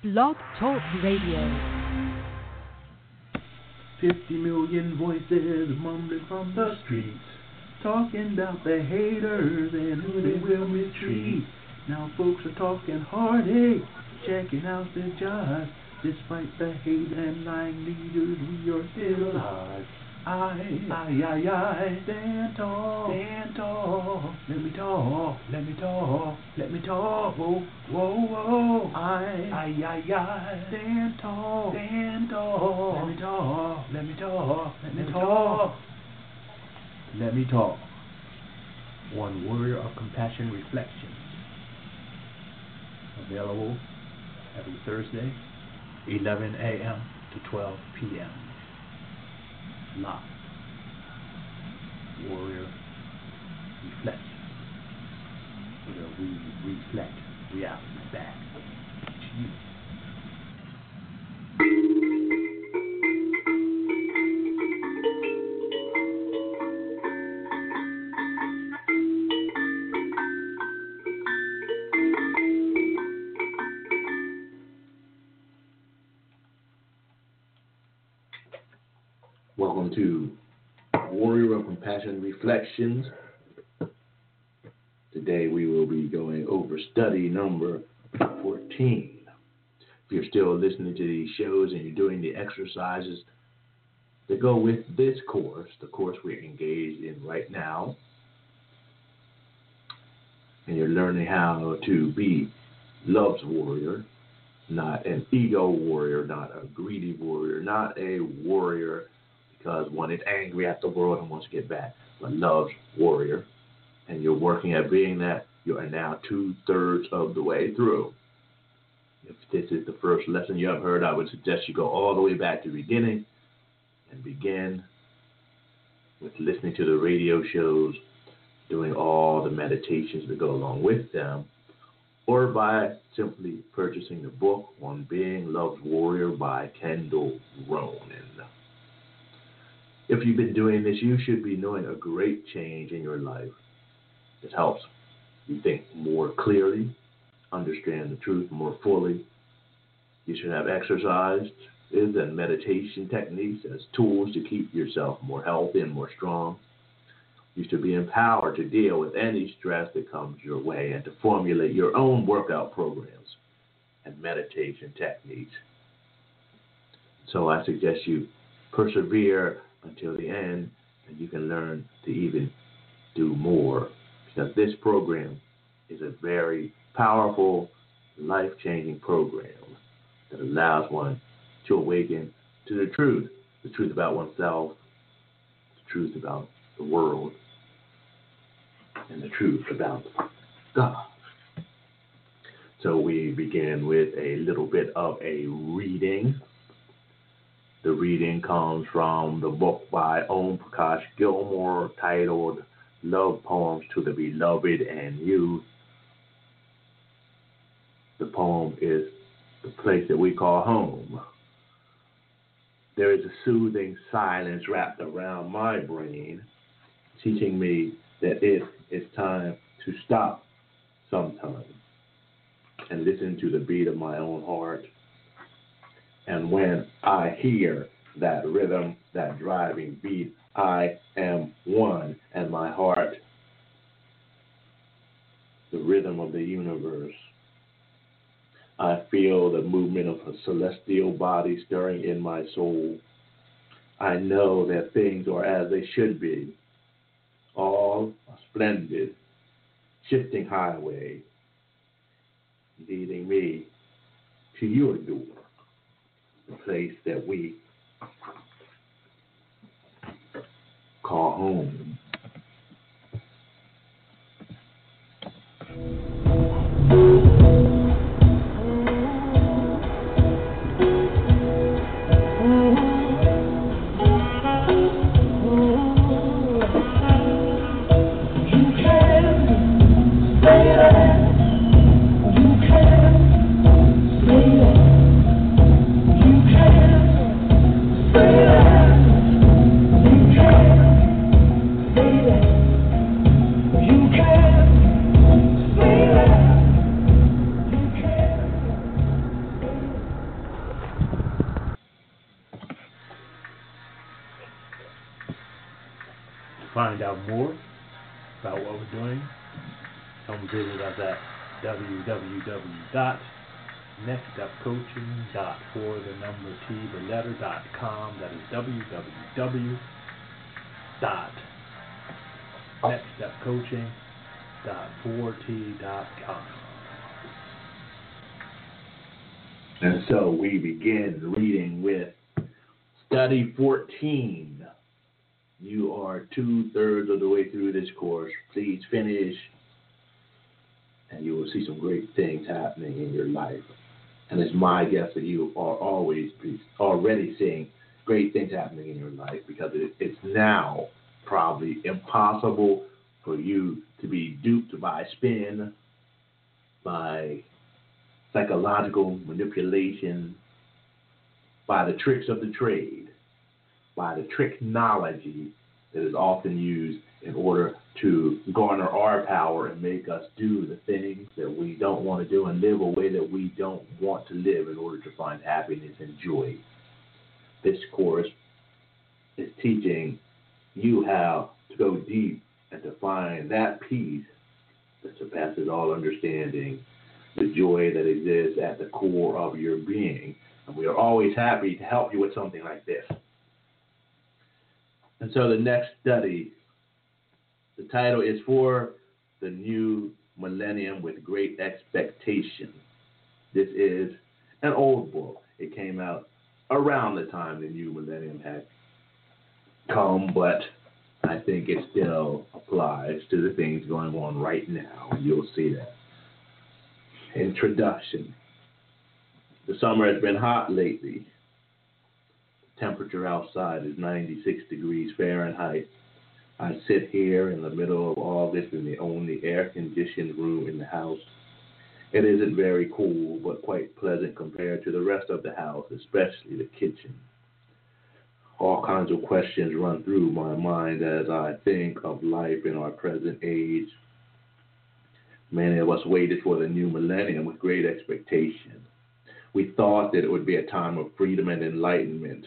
Blog Talk Radio. 50 million voices mumbling from the streets, talking about the haters and who they will mistreat. Now folks are talking heartache, checking out their jobs. Despite the hate and lying leaders, we are still alive. I, I, I, I, stand tall, stand tall. Let me talk, let me talk, let me talk. Whoa, whoa, whoa. I, I, I, I, stand tall, stand tall. Let me talk, let me talk, let me talk. Let me talk. One warrior of compassion reflections. Available every Thursday, 11 a.m. to 12 p.m. Live. Warrior reflection. Where we reflect reality back to you. Reflections. Today we will be going over study number 14. If you're still listening to these shows and you're doing the exercises that go with this course, the course we're engaged in right now, and you're learning how to be love's warrior, not an ego warrior, not a greedy warrior, not a warrior because one is angry at the world and wants to get back, but loves warrior. And you're working at being that, you are now two thirds of the way through. If this is the first lesson you have heard, I would suggest you go all the way back to the beginning and begin with listening to the radio shows, doing all the meditations that go along with them, or by simply purchasing the book on Being Love's Warrior by Kendall Ronan. If you've been doing this, you should be knowing a great change in your life. It helps you think more clearly, understand the truth more fully. You should have exercises and meditation techniques as tools to keep yourself more healthy and more strong. You should be empowered to deal with any stress that comes your way and to formulate your own workout programs and meditation techniques. So I suggest you persevere until the end, and you can learn to even do more. Because this program is a very powerful, life changing program that allows one to awaken to the truth the truth about oneself, the truth about the world, and the truth about God. So we begin with a little bit of a reading the reading comes from the book by Om Prakash Gilmore titled Love Poems to the Beloved and You. The poem is the place that we call home. There is a soothing silence wrapped around my brain, teaching me that it is time to stop sometime and listen to the beat of my own heart and when I hear that rhythm, that driving beat, I am one, and my heart, the rhythm of the universe. I feel the movement of a celestial body stirring in my soul. I know that things are as they should be, all a splendid, shifting highway, leading me to your door the place that we call home. Come visit us at www.nextstepcoaching.for the number T the letter dot com. That is www dot nextstepcoaching.4t.com. And so we begin reading with study 14. You are two thirds of the way through this course. Please finish, and you will see some great things happening in your life. And it's my guess that you are always already seeing great things happening in your life because it, it's now probably impossible for you to be duped by spin, by psychological manipulation, by the tricks of the trade, by the technology that is often used in order to garner our power and make us do the things that we don't want to do and live a way that we don't want to live in order to find happiness and joy. This course is teaching you how to go deep and to find that peace that surpasses all understanding, the joy that exists at the core of your being. And we are always happy to help you with something like this. And so the next study, the title is For the New Millennium with Great Expectation. This is an old book. It came out around the time the new millennium had come, but I think it still applies to the things going on right now. You'll see that. Introduction. The summer has been hot lately. The temperature outside is 96 degrees Fahrenheit. I sit here in the middle of August in the only air conditioned room in the house. It isn't very cool, but quite pleasant compared to the rest of the house, especially the kitchen all kinds of questions run through my mind as I think of life in our present age. Many of us waited for the new millennium with great expectation. We thought that it would be a time of freedom and enlightenment.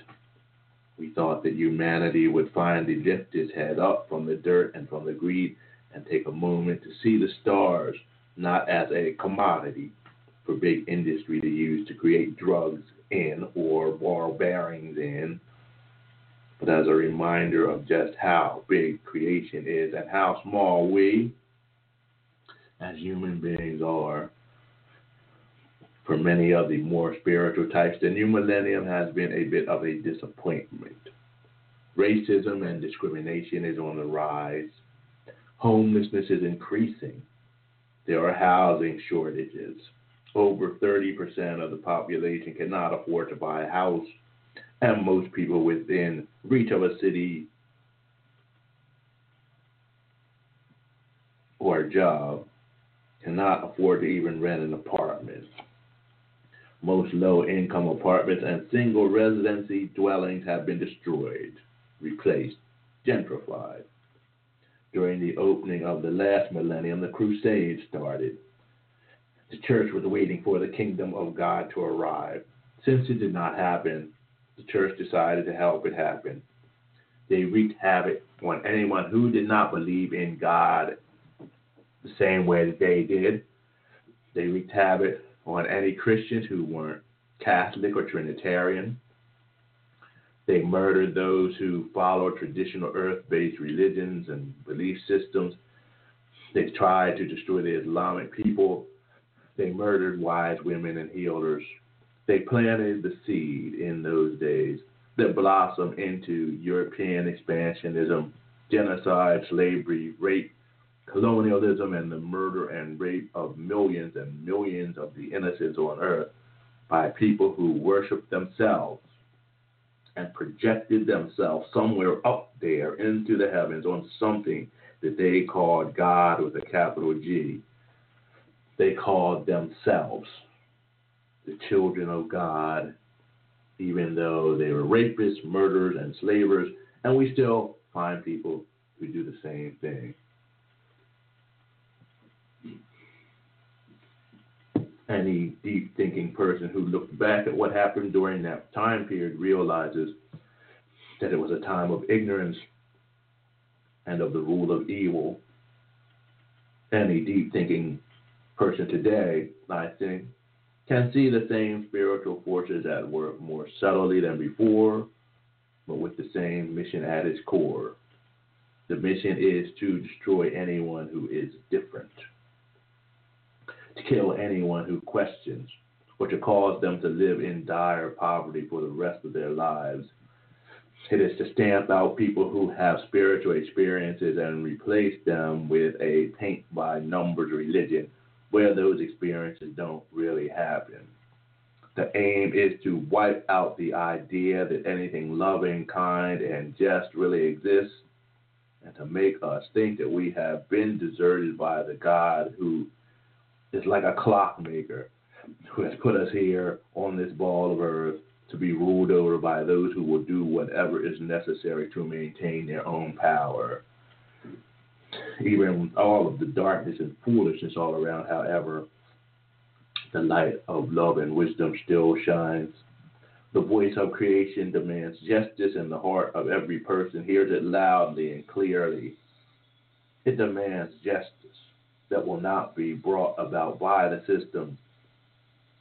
We thought that humanity would finally lift its head up from the dirt and from the greed and take a moment to see the stars not as a commodity for big industry to use to create drugs in or borrow bearings in but as a reminder of just how big creation is and how small we, as human beings, are. For many of the more spiritual types, the new millennium has been a bit of a disappointment. Racism and discrimination is on the rise. Homelessness is increasing. There are housing shortages. Over 30% of the population cannot afford to buy a house and most people within reach of a city or a job cannot afford to even rent an apartment. Most low income apartments and single residency dwellings have been destroyed, replaced, gentrified. During the opening of the last millennium, the Crusades started. The church was waiting for the kingdom of God to arrive. Since it did not happen, the church decided to help it happen. They wreaked havoc on anyone who did not believe in God the same way that they did. They wreaked havoc on any Christians who weren't Catholic or Trinitarian. They murdered those who followed traditional earth based religions and belief systems. They tried to destroy the Islamic people. They murdered wise women and healers they planted the seed in those days that blossomed into European expansionism, genocide, slavery, rape, colonialism, and the murder and rape of millions and millions of the innocents on earth by people who worshiped themselves and projected themselves somewhere up there into the heavens on something that they called God with a capital G. They called themselves the children of God, even though they were rapists, murderers, and slavers, and we still find people who do the same thing. Any deep thinking person who looked back at what happened during that time period realizes that it was a time of ignorance and of the rule of evil. Any deep thinking person today, I think, can see the same spiritual forces at work more subtly than before, but with the same mission at its core. The mission is to destroy anyone who is different, to kill anyone who questions, or to cause them to live in dire poverty for the rest of their lives. It is to stamp out people who have spiritual experiences and replace them with a paint by numbers religion where those experiences don't really happen. The aim is to wipe out the idea that anything loving, kind, and just really exists, and to make us think that we have been deserted by the God who is like a clockmaker, who has put us here on this ball of earth to be ruled over by those who will do whatever is necessary to maintain their own power even with all of the darkness and foolishness all around, however, the light of love and wisdom still shines. The voice of creation demands justice in the heart of every person, hears it loudly and clearly. It demands justice that will not be brought about by the system,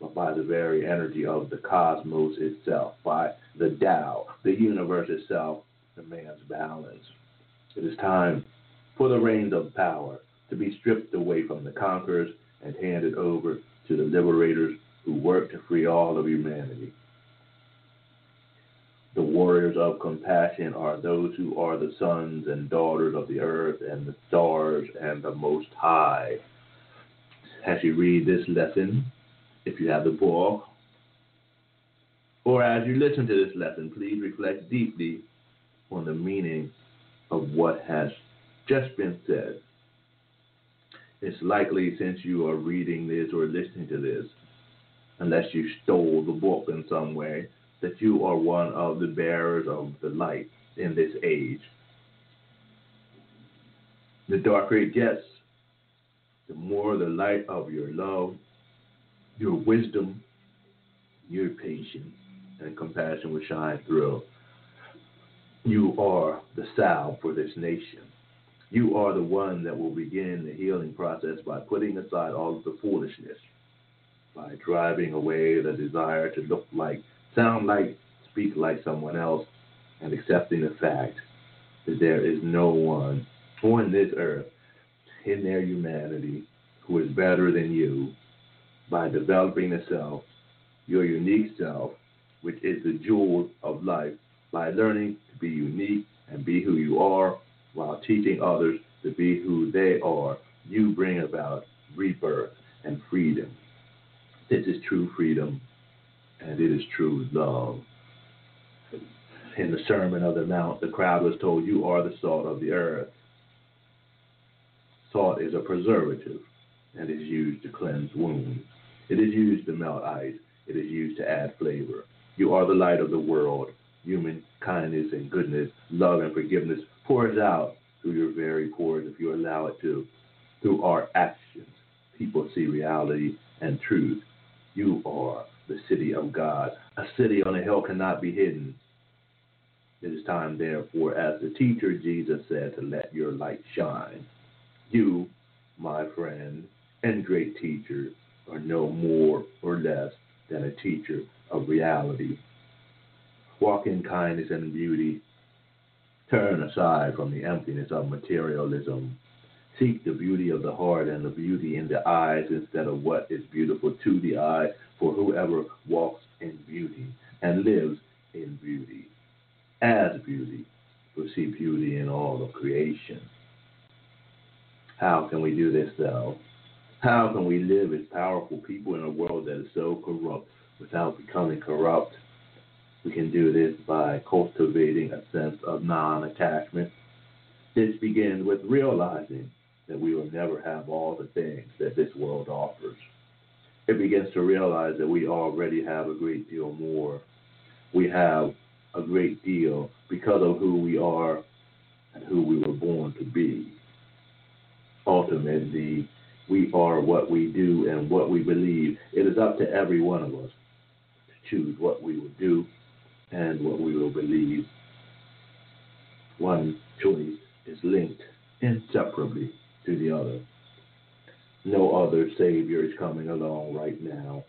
but by the very energy of the cosmos itself, by the Tao. The universe itself demands balance. It is time for the reins of power to be stripped away from the conquerors and handed over to the liberators who work to free all of humanity. The warriors of compassion are those who are the sons and daughters of the earth and the stars and the Most High. As you read this lesson, if you have the book, or as you listen to this lesson, please reflect deeply on the meaning of what has just been said. It's likely since you are reading this or listening to this, unless you stole the book in some way, that you are one of the bearers of the light in this age. The darker it gets, the more the light of your love, your wisdom, your patience, and compassion will shine through. You are the salve for this nation. You are the one that will begin the healing process by putting aside all of the foolishness, by driving away the desire to look like, sound like, speak like someone else, and accepting the fact that there is no one on this earth in their humanity who is better than you by developing the self, your unique self, which is the jewel of life, by learning to be unique and be who you are while teaching others to be who they are, you bring about rebirth and freedom. This is true freedom, and it is true love. In the Sermon of the Mount, the crowd was told, You are the salt of the earth. Salt is a preservative and is used to cleanse wounds. It is used to melt ice. It is used to add flavor. You are the light of the world. Human kindness and goodness, love and forgiveness pours out through your very pores if you allow it to. Through our actions, people see reality and truth. You are the city of God. A city on a hill cannot be hidden. It is time, therefore, as the teacher Jesus said, to let your light shine. You, my friend and great teacher, are no more or less than a teacher of reality. Walk in kindness and beauty Turn aside from the emptiness of materialism. Seek the beauty of the heart and the beauty in the eyes instead of what is beautiful to the eye, for whoever walks in beauty and lives in beauty, as beauty, will see beauty in all of creation. How can we do this, though? How can we live as powerful people in a world that is so corrupt without becoming corrupt? We can do this by cultivating a sense of non attachment. This begins with realizing that we will never have all the things that this world offers. It begins to realize that we already have a great deal more. We have a great deal because of who we are and who we were born to be. Ultimately, we are what we do and what we believe. It is up to every one of us to choose what we will do and what we will believe. One choice is linked inseparably to the other. No other Savior is coming along right now.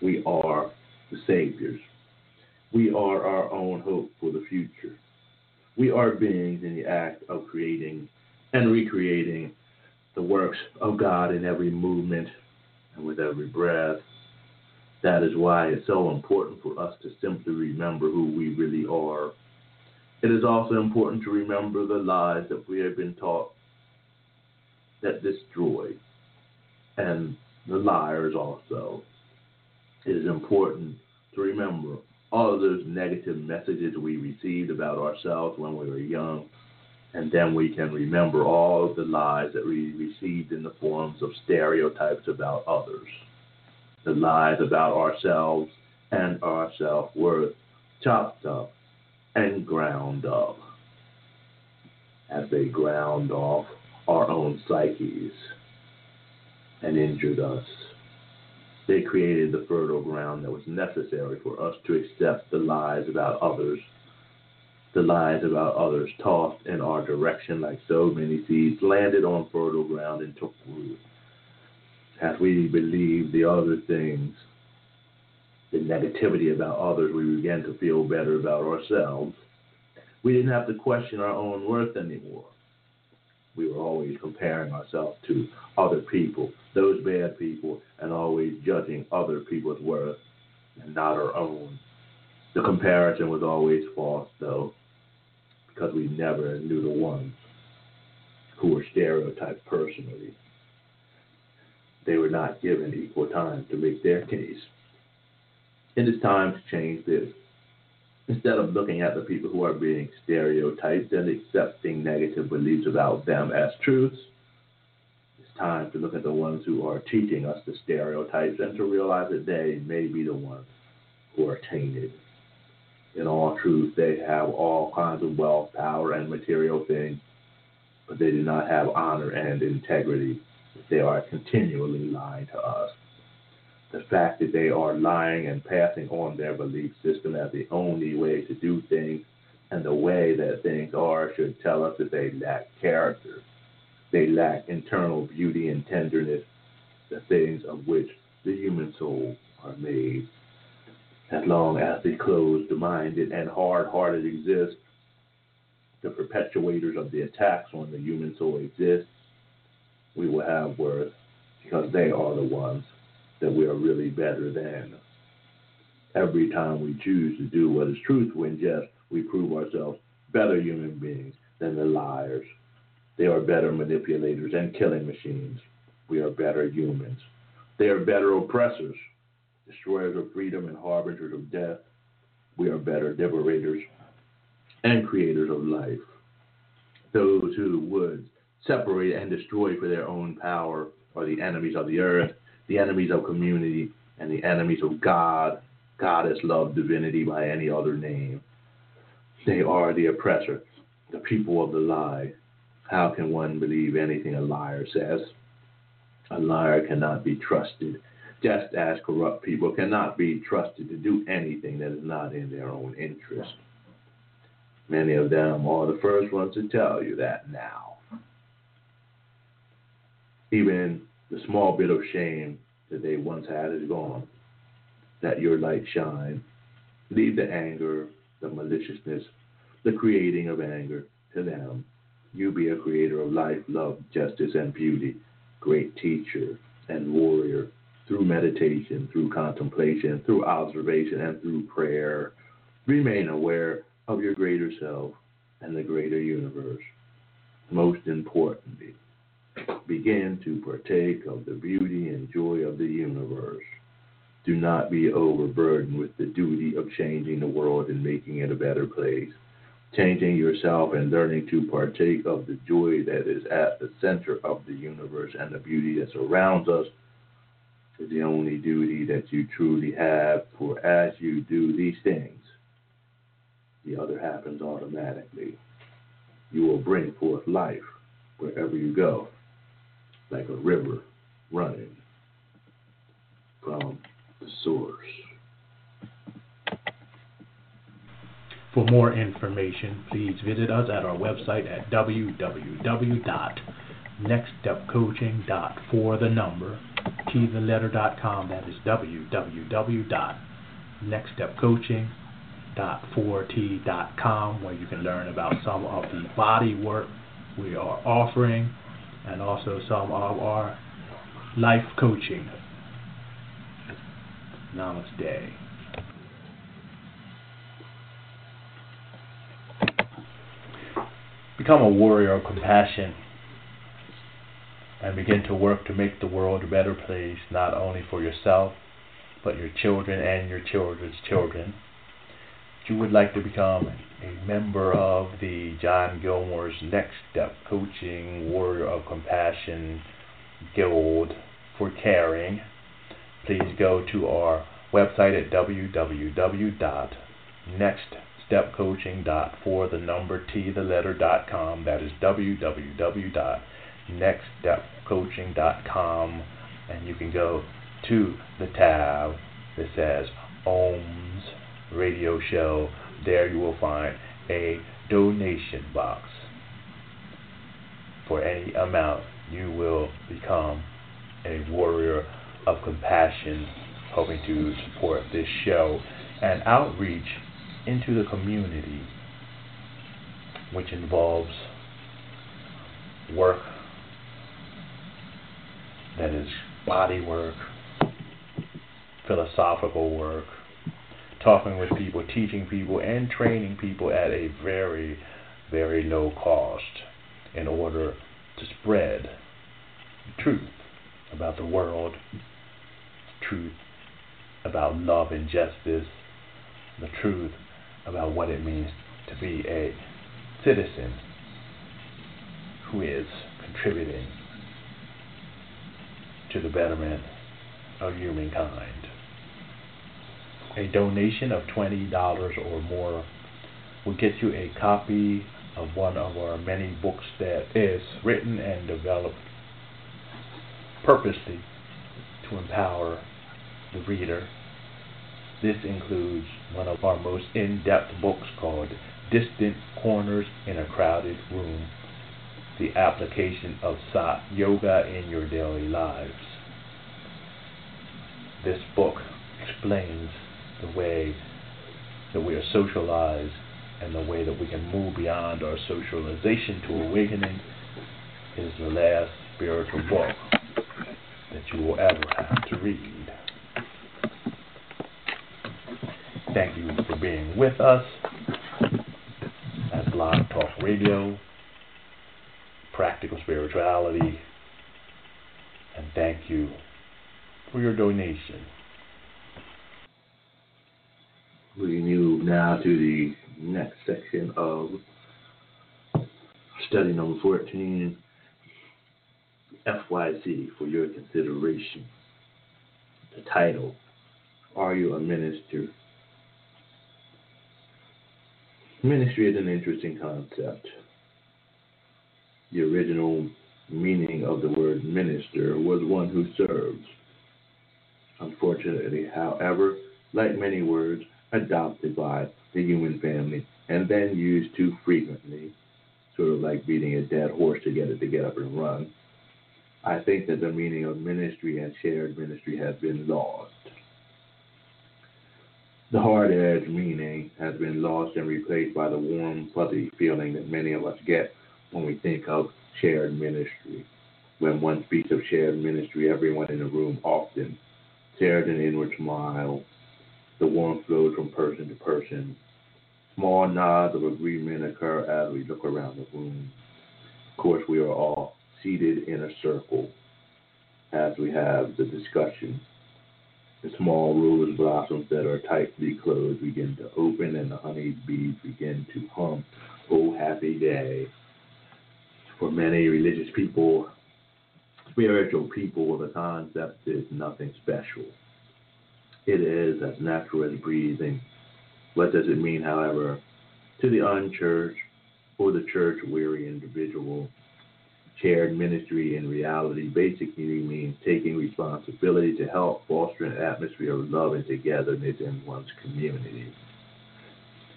We are the Saviors. We are our own hope for the future. We are beings in the act of creating and recreating the works of God in every movement and with every breath. That is why it's so important for us to simply remember who we really are. It is also important to remember the lies that we have been taught that destroy, and the liars also. It is important to remember all of those negative messages we received about ourselves when we were young, and then we can remember all of the lies that we received in the forms of stereotypes about others, the lies about ourselves and our self worth, chopped up and ground up as they ground off our own psyches and injured us. They created the fertile ground that was necessary for us to accept the lies about others, the lies about others tossed in our direction like so many seeds landed on fertile ground and took root. As we believed the other things, the negativity about others, we began to feel better about ourselves. We didn't have to question our own worth anymore we were always comparing ourselves to other people, those bad people, and always judging other people's worth and not our own. The comparison was always false, though, because we never knew the ones who were stereotyped personally. They were not given equal time to make their case. It is time to change this. Instead of looking at the people who are being stereotyped and accepting negative beliefs about them as truths, it's time to look at the ones who are teaching us the stereotypes and to realize that they may be the ones who are tainted. In all truth, they have all kinds of wealth, power, and material things, but they do not have honor and integrity. They are continually lying to us the fact that they are lying and passing on their belief system as the only way to do things and the way that things are should tell us that they lack character. They lack internal beauty and tenderness, the things of which the human soul are made. As long as the closed minded and hard hearted exist, the perpetuators of the attacks on the human soul exist, we will have worth because they are the ones that we are really better than. Every time we choose to do what is truthful and just, we prove ourselves better human beings than the liars. They are better manipulators and killing machines. We are better humans. They are better oppressors, destroyers of freedom and harbingers of death. We are better liberators and creators of life. Those who would separate and destroy for their own power are the enemies of the earth the enemies of community, and the enemies of God, goddess, love, divinity by any other name. They are the oppressor, the people of the lie. How can one believe anything a liar says? A liar cannot be trusted, just as corrupt people cannot be trusted to do anything that is not in their own interest. Many of them are the first ones to tell you that now. Even the small bit of shame that they once had is gone. That your light shine. Leave the anger, the maliciousness, the creating of anger to them. You be a creator of life, love, justice, and beauty, great teacher and warrior through meditation, through contemplation, through observation, and through prayer. Remain aware of your greater self and the greater universe. Most importantly, begin to partake of the beauty and joy of the universe. Do not be overburdened with the duty of changing the world and making it a better place. Changing yourself and learning to partake of the joy that is at the center of the universe and the beauty that surrounds us is the only duty that you truly have. For as you do these things, the other happens automatically. You will bring forth life wherever you go like a river running from the source. For more information, please visit us at our website at www.nextstepcoaching.for the number t the letter.com. That is www.nextstepcoaching.4t.com, where you can learn about some of the body work we are offering and also some of our life coaching. Namaste. Become a warrior of compassion and begin to work to make the world a better place, not only for yourself, but your children and your children's children. You would like to become a member of the John Gilmore's Next Step Coaching Warrior of Compassion Guild for Caring, please go to our website at www.nextstepcoaching.for the number t the letter dot com. That is www.nextstepcoaching.com, and you can go to the tab that says OMS Radio Show. There you will find a donation box. For any amount, you will become a warrior of compassion, hoping to support this show and outreach into the community, which involves work that is body work, philosophical work, talking with people, teaching people, and training people at a very, very low cost in order to spread truth about the world, truth about love and justice, the truth about what it means to be a citizen who is contributing to the betterment of humankind. A donation of $20 or more will get you a copy of one of our many books that is written and developed purposely to empower the reader. This includes one of our most in depth books called Distant Corners in a Crowded Room The Application of Sat Yoga in Your Daily Lives. This book explains the way that we are socialized and the way that we can move beyond our socialization to awakening is the last spiritual book that you will ever have to read. Thank you for being with us at Blog Talk Radio, Practical Spirituality, and thank you for your donation. We move now to the next section of study number 14, FYC, for your consideration. The title, Are You a Minister? Ministry is an interesting concept. The original meaning of the word minister was one who serves. Unfortunately, however, like many words, adopted by the human family and then used too frequently, sort of like beating a dead horse to get it to get up and run. I think that the meaning of ministry and shared ministry has been lost. The hard edged meaning has been lost and replaced by the warm, fuzzy feeling that many of us get when we think of shared ministry. When one speaks of shared ministry, everyone in the room often shares an inward smile. The warmth flows from person to person. Small nods of agreement occur as we look around the room. Of course, we are all seated in a circle as we have the discussion. The small rose blossoms that are tightly closed begin to open, and the honey bees begin to hum. Oh, happy day. For many religious people, spiritual people, the concept is nothing special. It is as natural as breathing. What does it mean, however, to the unchurched or the church weary individual? Shared ministry in reality basically means taking responsibility to help foster an atmosphere of love and togetherness in one's community.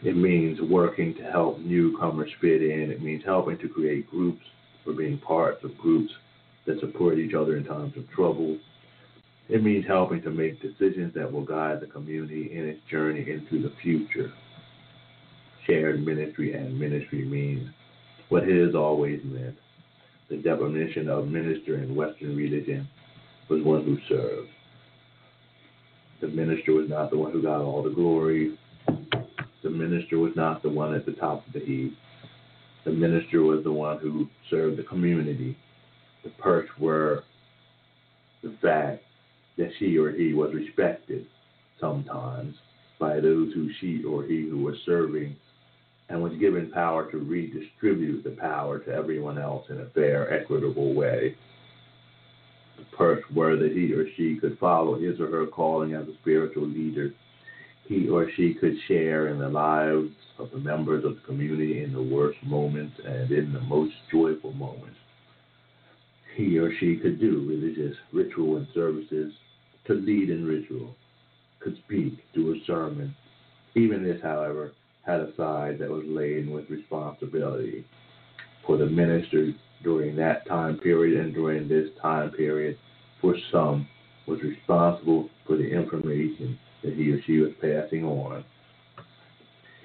It means working to help newcomers fit in. It means helping to create groups or being parts of groups that support each other in times of trouble. It means helping to make decisions that will guide the community in its journey into the future. Shared ministry and ministry means what it has always meant. The definition of minister in Western religion was one who served. The minister was not the one who got all the glory. The minister was not the one at the top of the heap. The minister was the one who served the community. The perks were the fact that she or he was respected sometimes by those who she or he who was serving and was given power to redistribute the power to everyone else in a fair, equitable way. The perks were that he or she could follow his or her calling as a spiritual leader. He or she could share in the lives of the members of the community in the worst moments and in the most joyful moments. He or she could do religious ritual and services, could lead in ritual, could speak, do a sermon. Even this, however, had a side that was laden with responsibility. For the minister during that time period and during this time period, for some, was responsible for the information that he or she was passing on.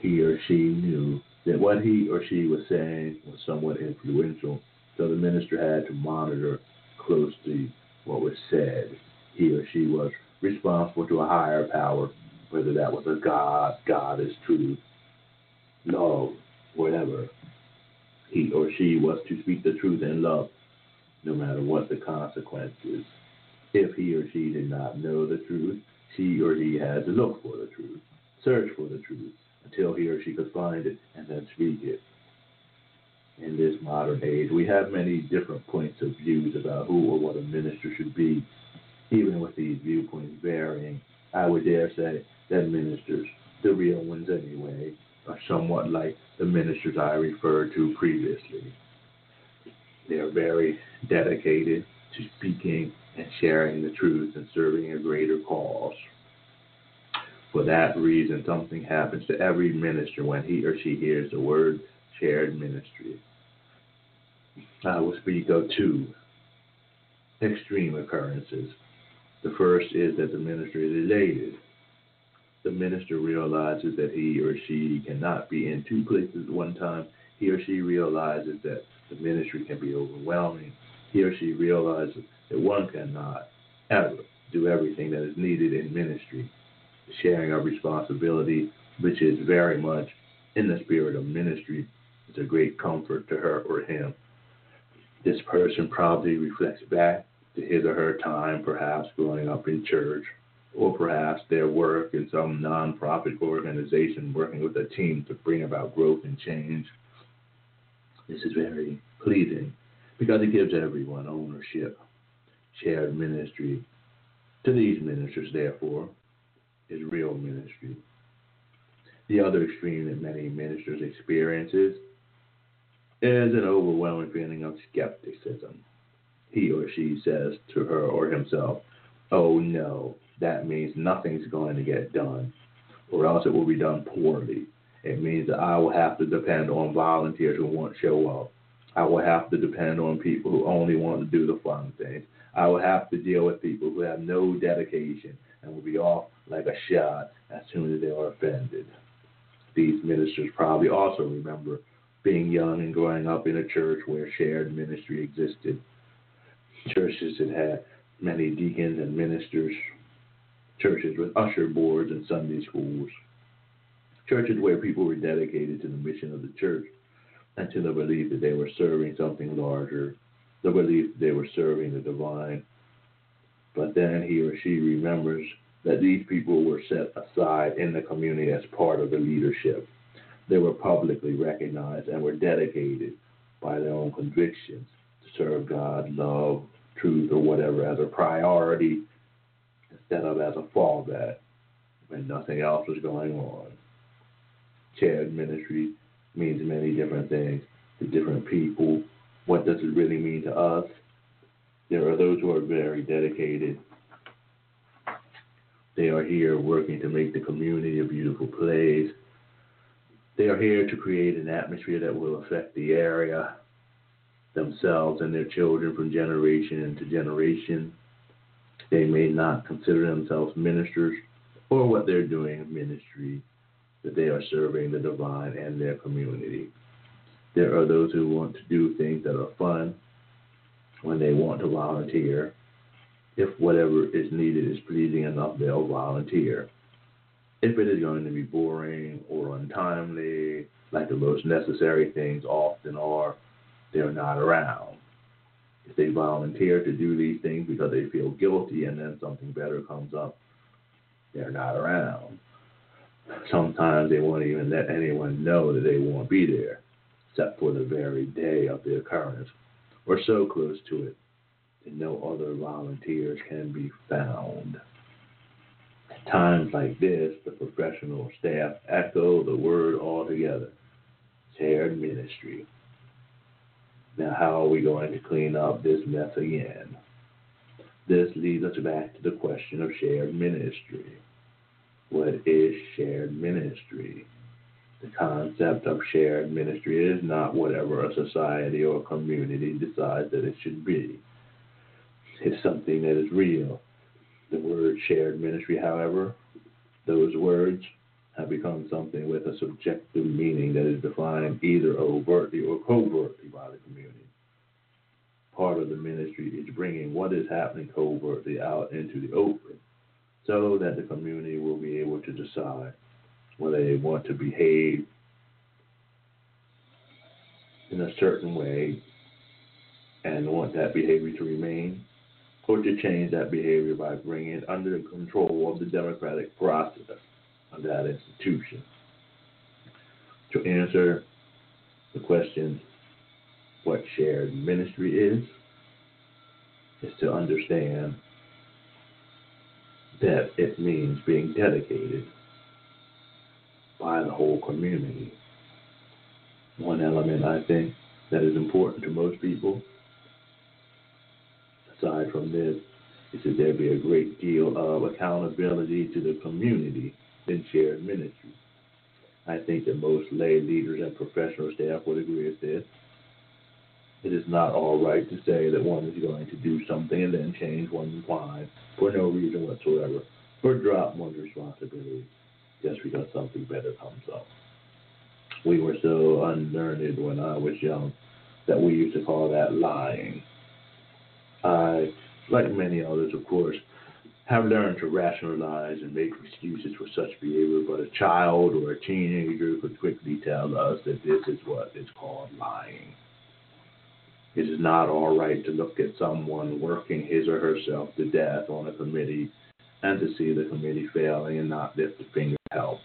He or she knew that what he or she was saying was somewhat influential, so the minister had to monitor closely what was said. He or she was responsible to a higher power, whether that was a God, goddess, truth, love, whatever. He or she was to speak the truth in love, no matter what the consequences. If he or she did not know the truth, she or he had to look for the truth, search for the truth, until he or she could find it and then speak it. In this modern age, we have many different points of views about who or what a minister should be. Even with these viewpoints varying, I would dare say that ministers, the real ones anyway, are somewhat like the ministers I referred to previously. They are very dedicated to speaking and sharing the truth and serving a greater cause. For that reason, something happens to every minister when he or she hears the word shared ministry. I will speak of two extreme occurrences. The first is that the minister is elated the minister realizes that he or she cannot be in two places at one time. He or she realizes that the ministry can be overwhelming. He or she realizes that one cannot ever do everything that is needed in ministry. Sharing of responsibility, which is very much in the spirit of ministry, is a great comfort to her or him. This person probably reflects back his or her time, perhaps growing up in church or perhaps their work in some nonprofit organization working with a team to bring about growth and change. This is very pleasing because it gives everyone ownership, shared ministry. To these ministers, therefore, is real ministry. The other extreme that many ministers experiences is an overwhelming feeling of skepticism. He or she says to her or himself, Oh no, that means nothing's going to get done, or else it will be done poorly. It means that I will have to depend on volunteers who won't show up. I will have to depend on people who only want to do the fun things. I will have to deal with people who have no dedication and will be off like a shot as soon as they are offended. These ministers probably also remember being young and growing up in a church where shared ministry existed. Churches that had many deacons and ministers churches with usher boards and Sunday schools, churches where people were dedicated to the mission of the church and to the belief that they were serving something larger, the belief that they were serving the divine. But then he or she remembers that these people were set aside in the community as part of the leadership. They were publicly recognized and were dedicated by their own convictions to serve God, love, truth, or whatever as a priority instead of as a fallback when nothing else was going on. Shared ministry means many different things to different people. What does it really mean to us? There are those who are very dedicated. They are here working to make the community a beautiful place. They are here to create an atmosphere that will affect the area, themselves, and their children from generation to generation. They may not consider themselves ministers or what they're doing in ministry, but they are serving the divine and their community. There are those who want to do things that are fun when they want to volunteer. If whatever is needed is pleasing enough, they'll volunteer. If it is going to be boring or untimely, like the most necessary things often are, they're not around. If they volunteer to do these things because they feel guilty and then something better comes up, they're not around. Sometimes they won't even let anyone know that they won't be there, except for the very day of the occurrence, or so close to it that no other volunteers can be found. At times like this, the professional staff echo the word altogether shared ministry. Now, how are we going to clean up this mess again? This leads us back to the question of shared ministry. What is shared ministry? The concept of shared ministry is not whatever a society or community decides that it should be. It's something that is real. The word shared ministry, however, those words have become something with a subjective meaning that is defined either overtly or covertly by the community. Part of the ministry is bringing what is happening covertly out into the open so that the community will be able to decide whether they want to behave in a certain way and want that behavior to remain or to change that behavior by bringing it under the control of the democratic process of that institution. To answer the question, what shared ministry is, is to understand that it means being dedicated by the whole community. One element I think that is important to most people, aside from this, is that there be a great deal of accountability to the community in shared ministry. I think that most lay leaders and professional staff would agree with this. It is not all right to say that one is going to do something and then change one's mind for no reason whatsoever, or drop one's responsibility just because something better comes up. We were so unlearned when I was young that we used to call that lying. I, like many others, of course, have learned to rationalize and make excuses for such behavior, but a child or a teenager could quickly tell us that this is what is called lying. It is not all right to look at someone working his or herself to death on a committee and to see the committee failing and not lift a finger to help.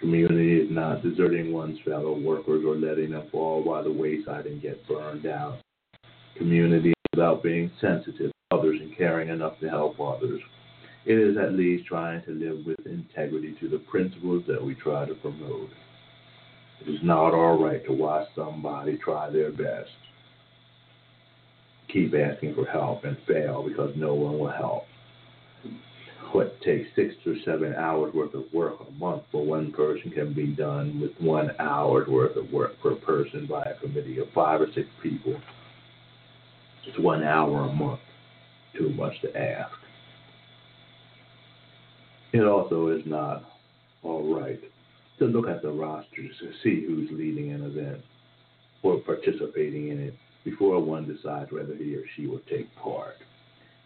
Community is not deserting one's fellow workers or letting them fall by the wayside and get burned out. Community is about being sensitive others and caring enough to help others. It is at least trying to live with integrity to the principles that we try to promote. It is not all right to watch somebody try their best keep asking for help and fail because no one will help. What takes six or seven hours worth of work a month for one person can be done with one hour's worth of work per person by a committee of five or six people. It's one hour a month. Too much to ask. It also is not all right to look at the rosters to see who's leading an event or participating in it before one decides whether he or she will take part.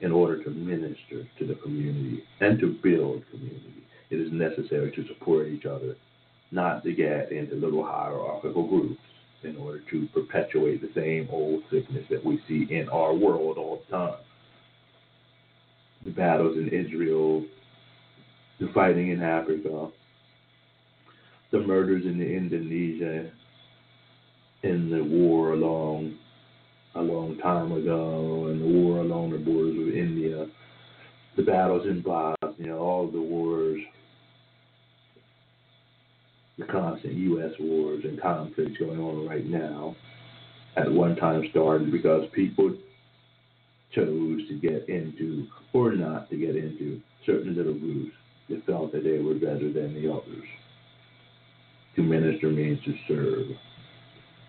In order to minister to the community and to build community, it is necessary to support each other, not to get into little hierarchical groups in order to perpetuate the same old sickness that we see in our world all the time. The battles in Israel, the fighting in Africa, the murders in Indonesia, in the war along a long time ago, and the war along the borders of India, the battles in Bosnia, all the wars, the constant U.S. wars and conflicts going on right now, at one time started because people chose to get into or not to get into certain little groups that felt that they were better than the others. To minister means to serve,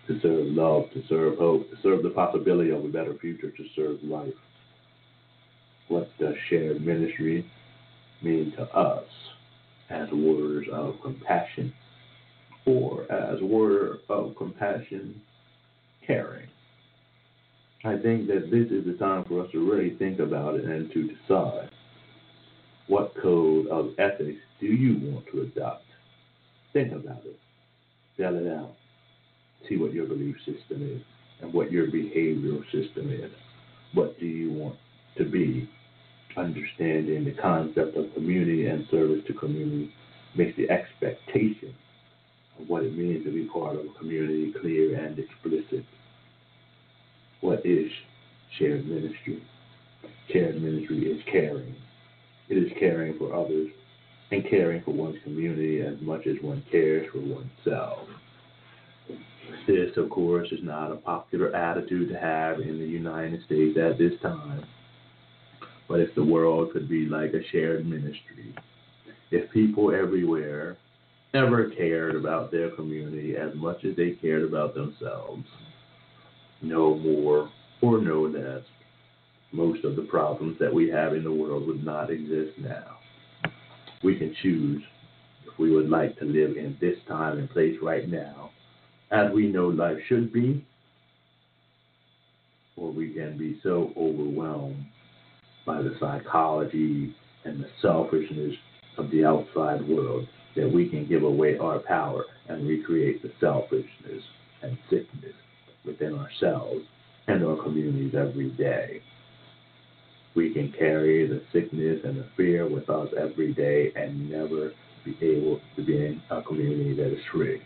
to serve love, to serve hope, to serve the possibility of a better future, to serve life. What does shared ministry mean to us as words of compassion or as word of compassion caring? I think that this is the time for us to really think about it and to decide what code of ethics do you want to adopt? Think about it. Spell it out. See what your belief system is and what your behavioral system is. What do you want to be? Understanding the concept of community and service to community makes the expectation of what it means to be part of a community clear and explicit. What is shared ministry? Shared ministry is caring. It is caring for others and caring for one's community as much as one cares for oneself. This, of course, is not a popular attitude to have in the United States at this time. But if the world could be like a shared ministry, if people everywhere ever cared about their community as much as they cared about themselves, no more or no less, most of the problems that we have in the world would not exist now. We can choose if we would like to live in this time and place right now, as we know life should be, or we can be so overwhelmed by the psychology and the selfishness of the outside world that we can give away our power and recreate the selfishness and sickness within ourselves and our communities every day. We can carry the sickness and the fear with us every day and never be able to be in a community that is free.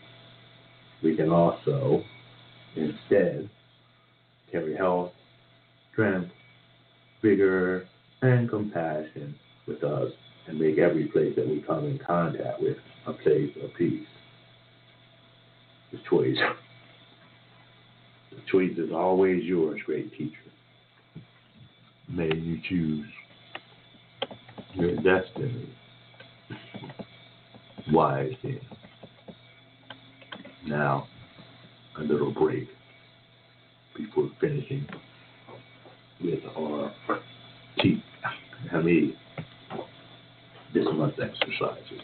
We can also, instead, carry health, strength, vigor, and compassion with us and make every place that we come in contact with a place of peace. The choice. The choice is always yours, great teacher. May you choose your destiny wisely. Now, a little break before finishing with our I mean, this month's exercises.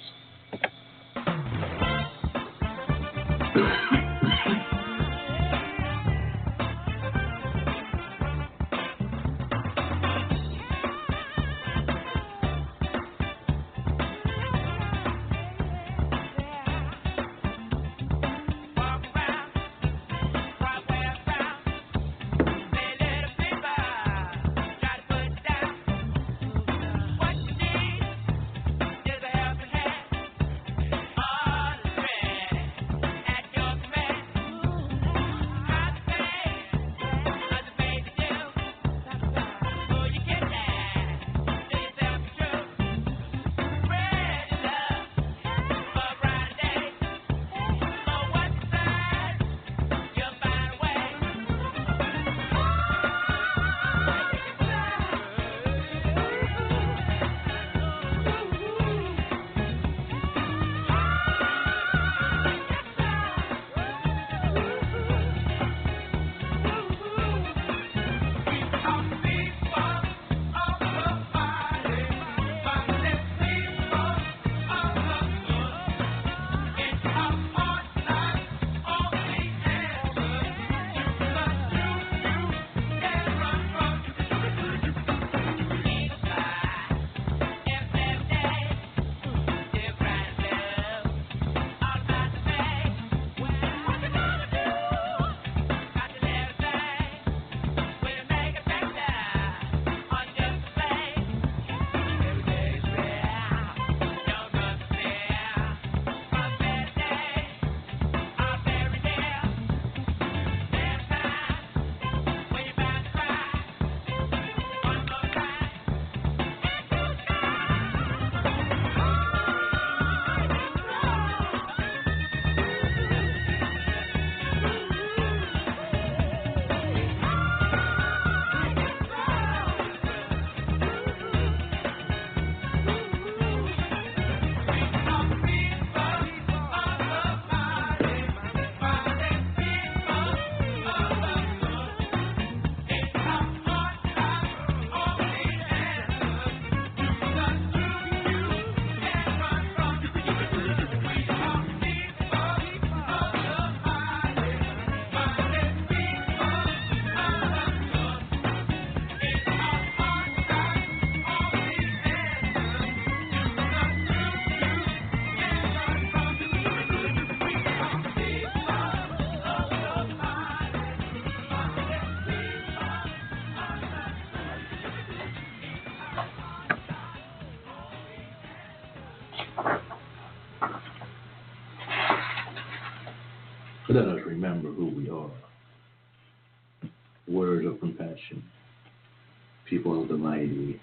People of the mighty.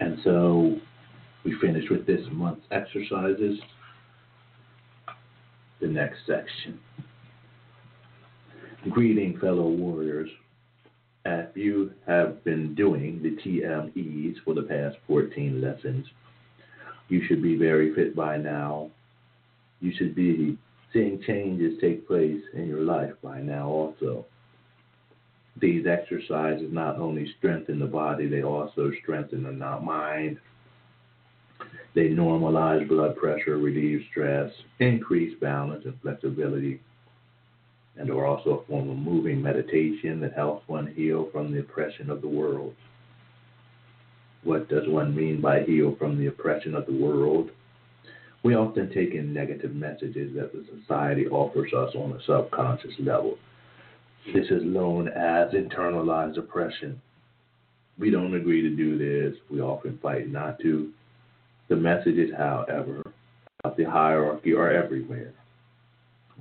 And so we finish with this month's exercises. The next section. Greeting fellow warriors. If you have been doing the TMEs for the past 14 lessons, you should be very fit by now. You should be seeing changes take place in your life by now also. These exercises not only strengthen the body, they also strengthen the mind. They normalize blood pressure, relieve stress, increase balance and flexibility, and are also a form of moving meditation that helps one heal from the oppression of the world. What does one mean by heal from the oppression of the world? We often take in negative messages that the society offers us on a subconscious level. This is known as internalized oppression. We don't agree to do this. We often fight not to. The messages, however, of the hierarchy are everywhere.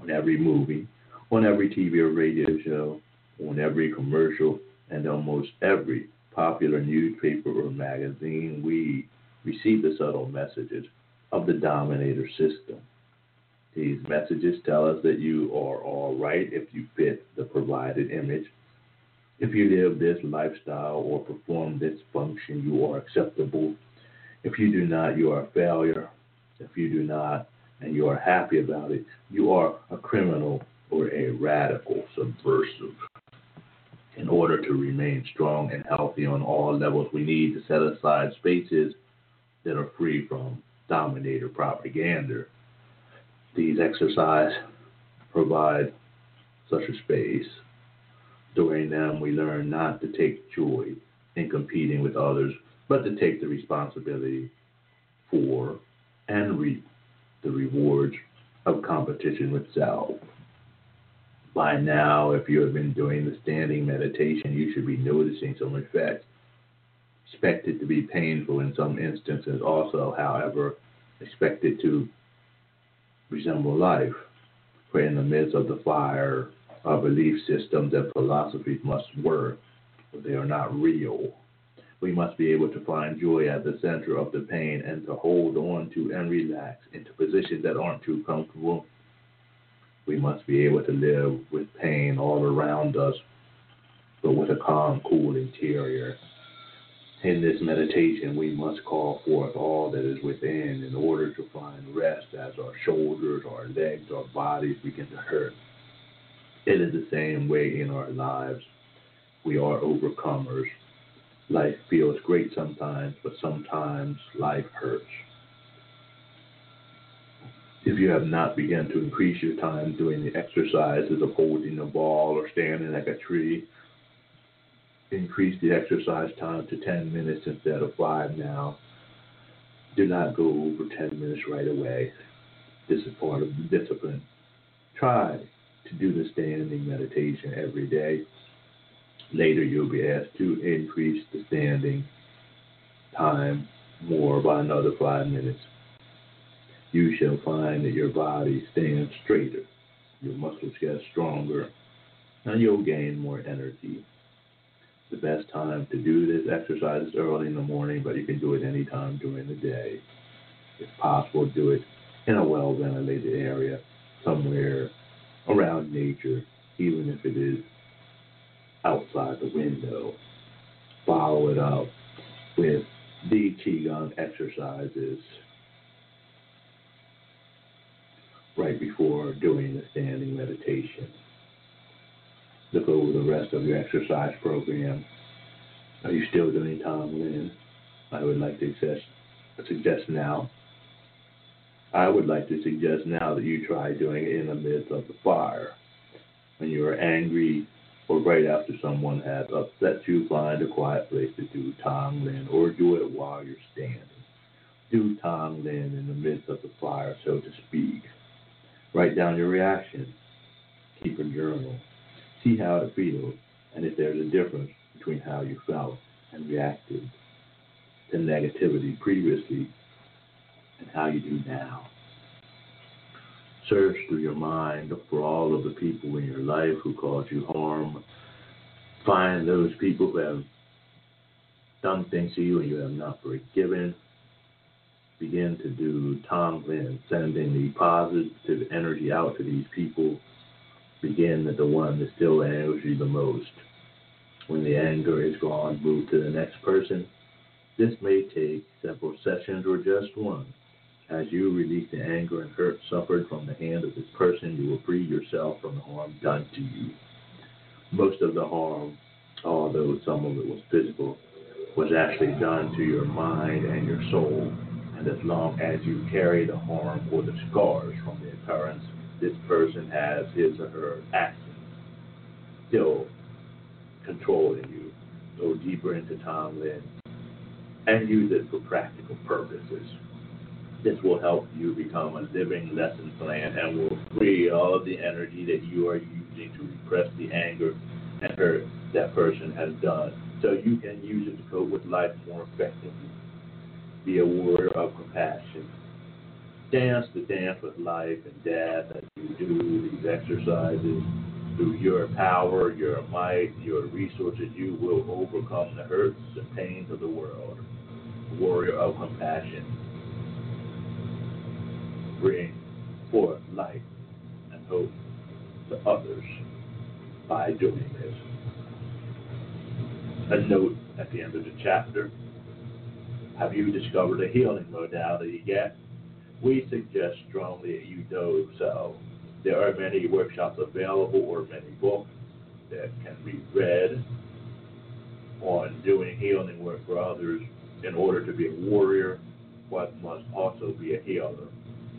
On every movie, on every TV or radio show, on every commercial, and almost every popular newspaper or magazine, we receive the subtle messages of the dominator system. These messages tell us that you are all right if you fit the provided image. If you live this lifestyle or perform this function, you are acceptable. If you do not, you are a failure. If you do not, and you are happy about it, you are a criminal or a radical subversive. In order to remain strong and healthy on all levels, we need to set aside spaces that are free from dominator propaganda. These exercises provide such a space. During them, we learn not to take joy in competing with others, but to take the responsibility for and reap the rewards of competition with self. By now, if you have been doing the standing meditation, you should be noticing some effects. Expected to be painful in some instances, also, however, expected to resemble life. For in the midst of the fire, our belief systems and philosophies must work, but they are not real. We must be able to find joy at the center of the pain and to hold on to and relax into positions that aren't too comfortable we must be able to live with pain all around us, but with a calm, cool interior. In this meditation, we must call forth all that is within in order to find rest as our shoulders, our legs, our bodies begin to hurt. It is the same way in our lives. We are overcomers. Life feels great sometimes, but sometimes life hurts. If you have not begun to increase your time doing the exercises of holding a ball or standing like a tree, increase the exercise time to 10 minutes instead of 5 now. Do not go over 10 minutes right away. This is part of the discipline. Try to do the standing meditation every day. Later, you'll be asked to increase the standing time more by another five minutes you shall find that your body stands straighter, your muscles get stronger, and you'll gain more energy. The best time to do this exercise is early in the morning, but you can do it any time during the day. If possible, do it in a well ventilated area, somewhere around nature, even if it is outside the window. Follow it up with the Qigong exercises right before doing the standing meditation. Look over the rest of your exercise program. Are you still doing Tonglen? I would like to suggest, suggest now. I would like to suggest now that you try doing it in the midst of the fire. When you are angry or right after someone has upset you, find a quiet place to do Tonglen or do it while you're standing. Do Tonglen in the midst of the fire, so to speak. Write down your reaction. Keep a journal. See how it feels and if there's a difference between how you felt and reacted to negativity previously and how you do now. search through your mind for all of the people in your life who caused you harm. Find those people who have done things to you and you have not forgiven. Begin to do Tonglen, sending the positive energy out to these people. Begin at the one that still angers you the most. When the anger is gone, move to the next person. This may take several sessions or just one. As you release the anger and hurt suffered from the hand of this person, you will free yourself from the harm done to you. Most of the harm, although some of it was physical, was actually done to your mind and your soul. And as long as you carry the harm or the scars from the occurrence, this person has his or her actions still controlling you. Go deeper into Tonglen and use it for practical purposes. This will help you become a living lesson plan and will free all of the energy that you are using to repress the anger and hurt that person has done so you can use it to cope with life more effectively. Be a warrior of compassion. Dance the dance with life and death as you do these exercises. Through your power, your might, your resources, you will overcome the hurts and pains of the world. Warrior of compassion. Bring forth light and hope to others by doing this a note at the end of the chapter. Have you discovered a healing modality yet? We suggest strongly that you do so. There are many workshops available or many books that can be read on doing healing work for others. In order to be a warrior, one must also be a healer.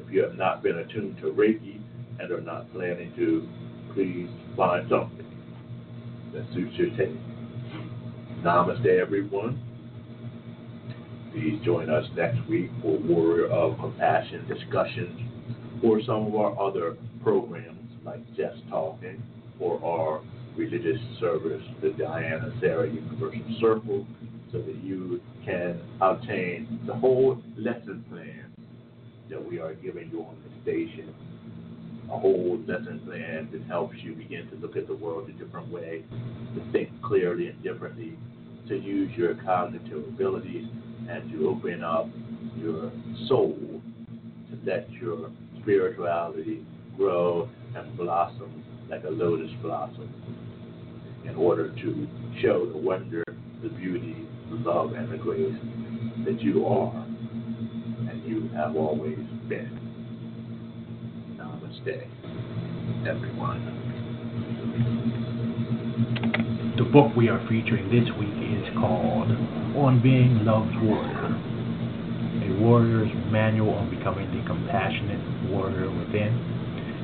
If you have not been attuned to Reiki and are not planning to, please find something that suits your taste. Namaste, everyone. Please join us next week for Warrior of Compassion discussions or some of our other programs like Just Talking or our religious service, the Diana Sarah Universal Circle, so that you can obtain the whole lesson plan that we are giving you on the station. A whole lesson plan that helps you begin to look at the world a different way, to think clearly and differently, to use your cognitive abilities and to open up your soul to let your spirituality grow and blossom like a lotus blossom in order to show the wonder, the beauty, the love, and the grace that you are and you have always been. Namaste, everyone. The book we are featuring this week is called On Being Love's Warrior, a warrior's manual on becoming the compassionate warrior within.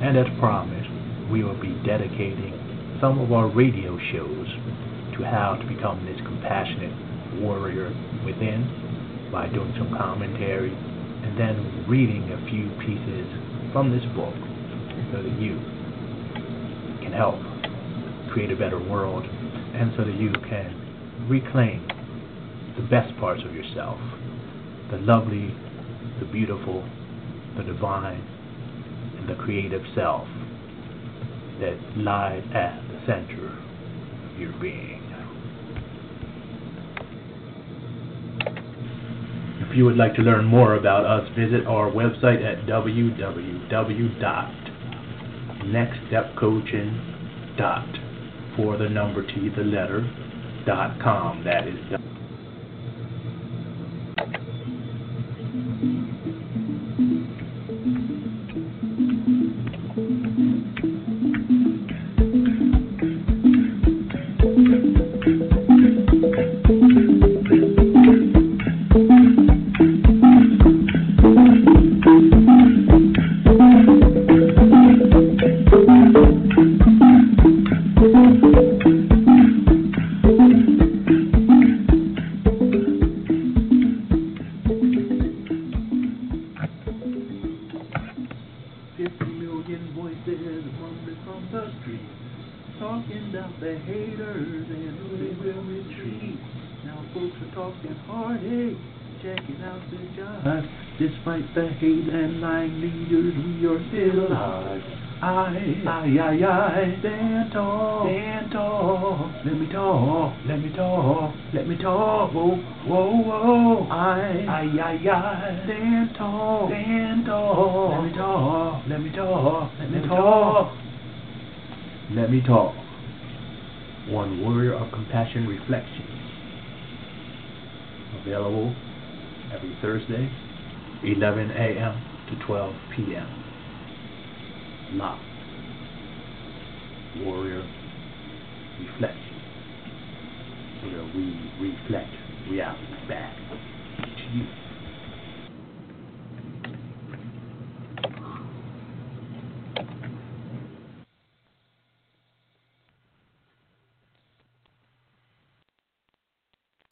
And as promised, we will be dedicating some of our radio shows to how to become this compassionate warrior within by doing some commentary and then reading a few pieces from this book so that you can help create a better world and so that you can reclaim the best parts of yourself the lovely, the beautiful, the divine, and the creative self that lies at the center of your being. If you would like to learn more about us, visit our website at www.nextstepcoaching.com for the number T, the letter, dot com. That is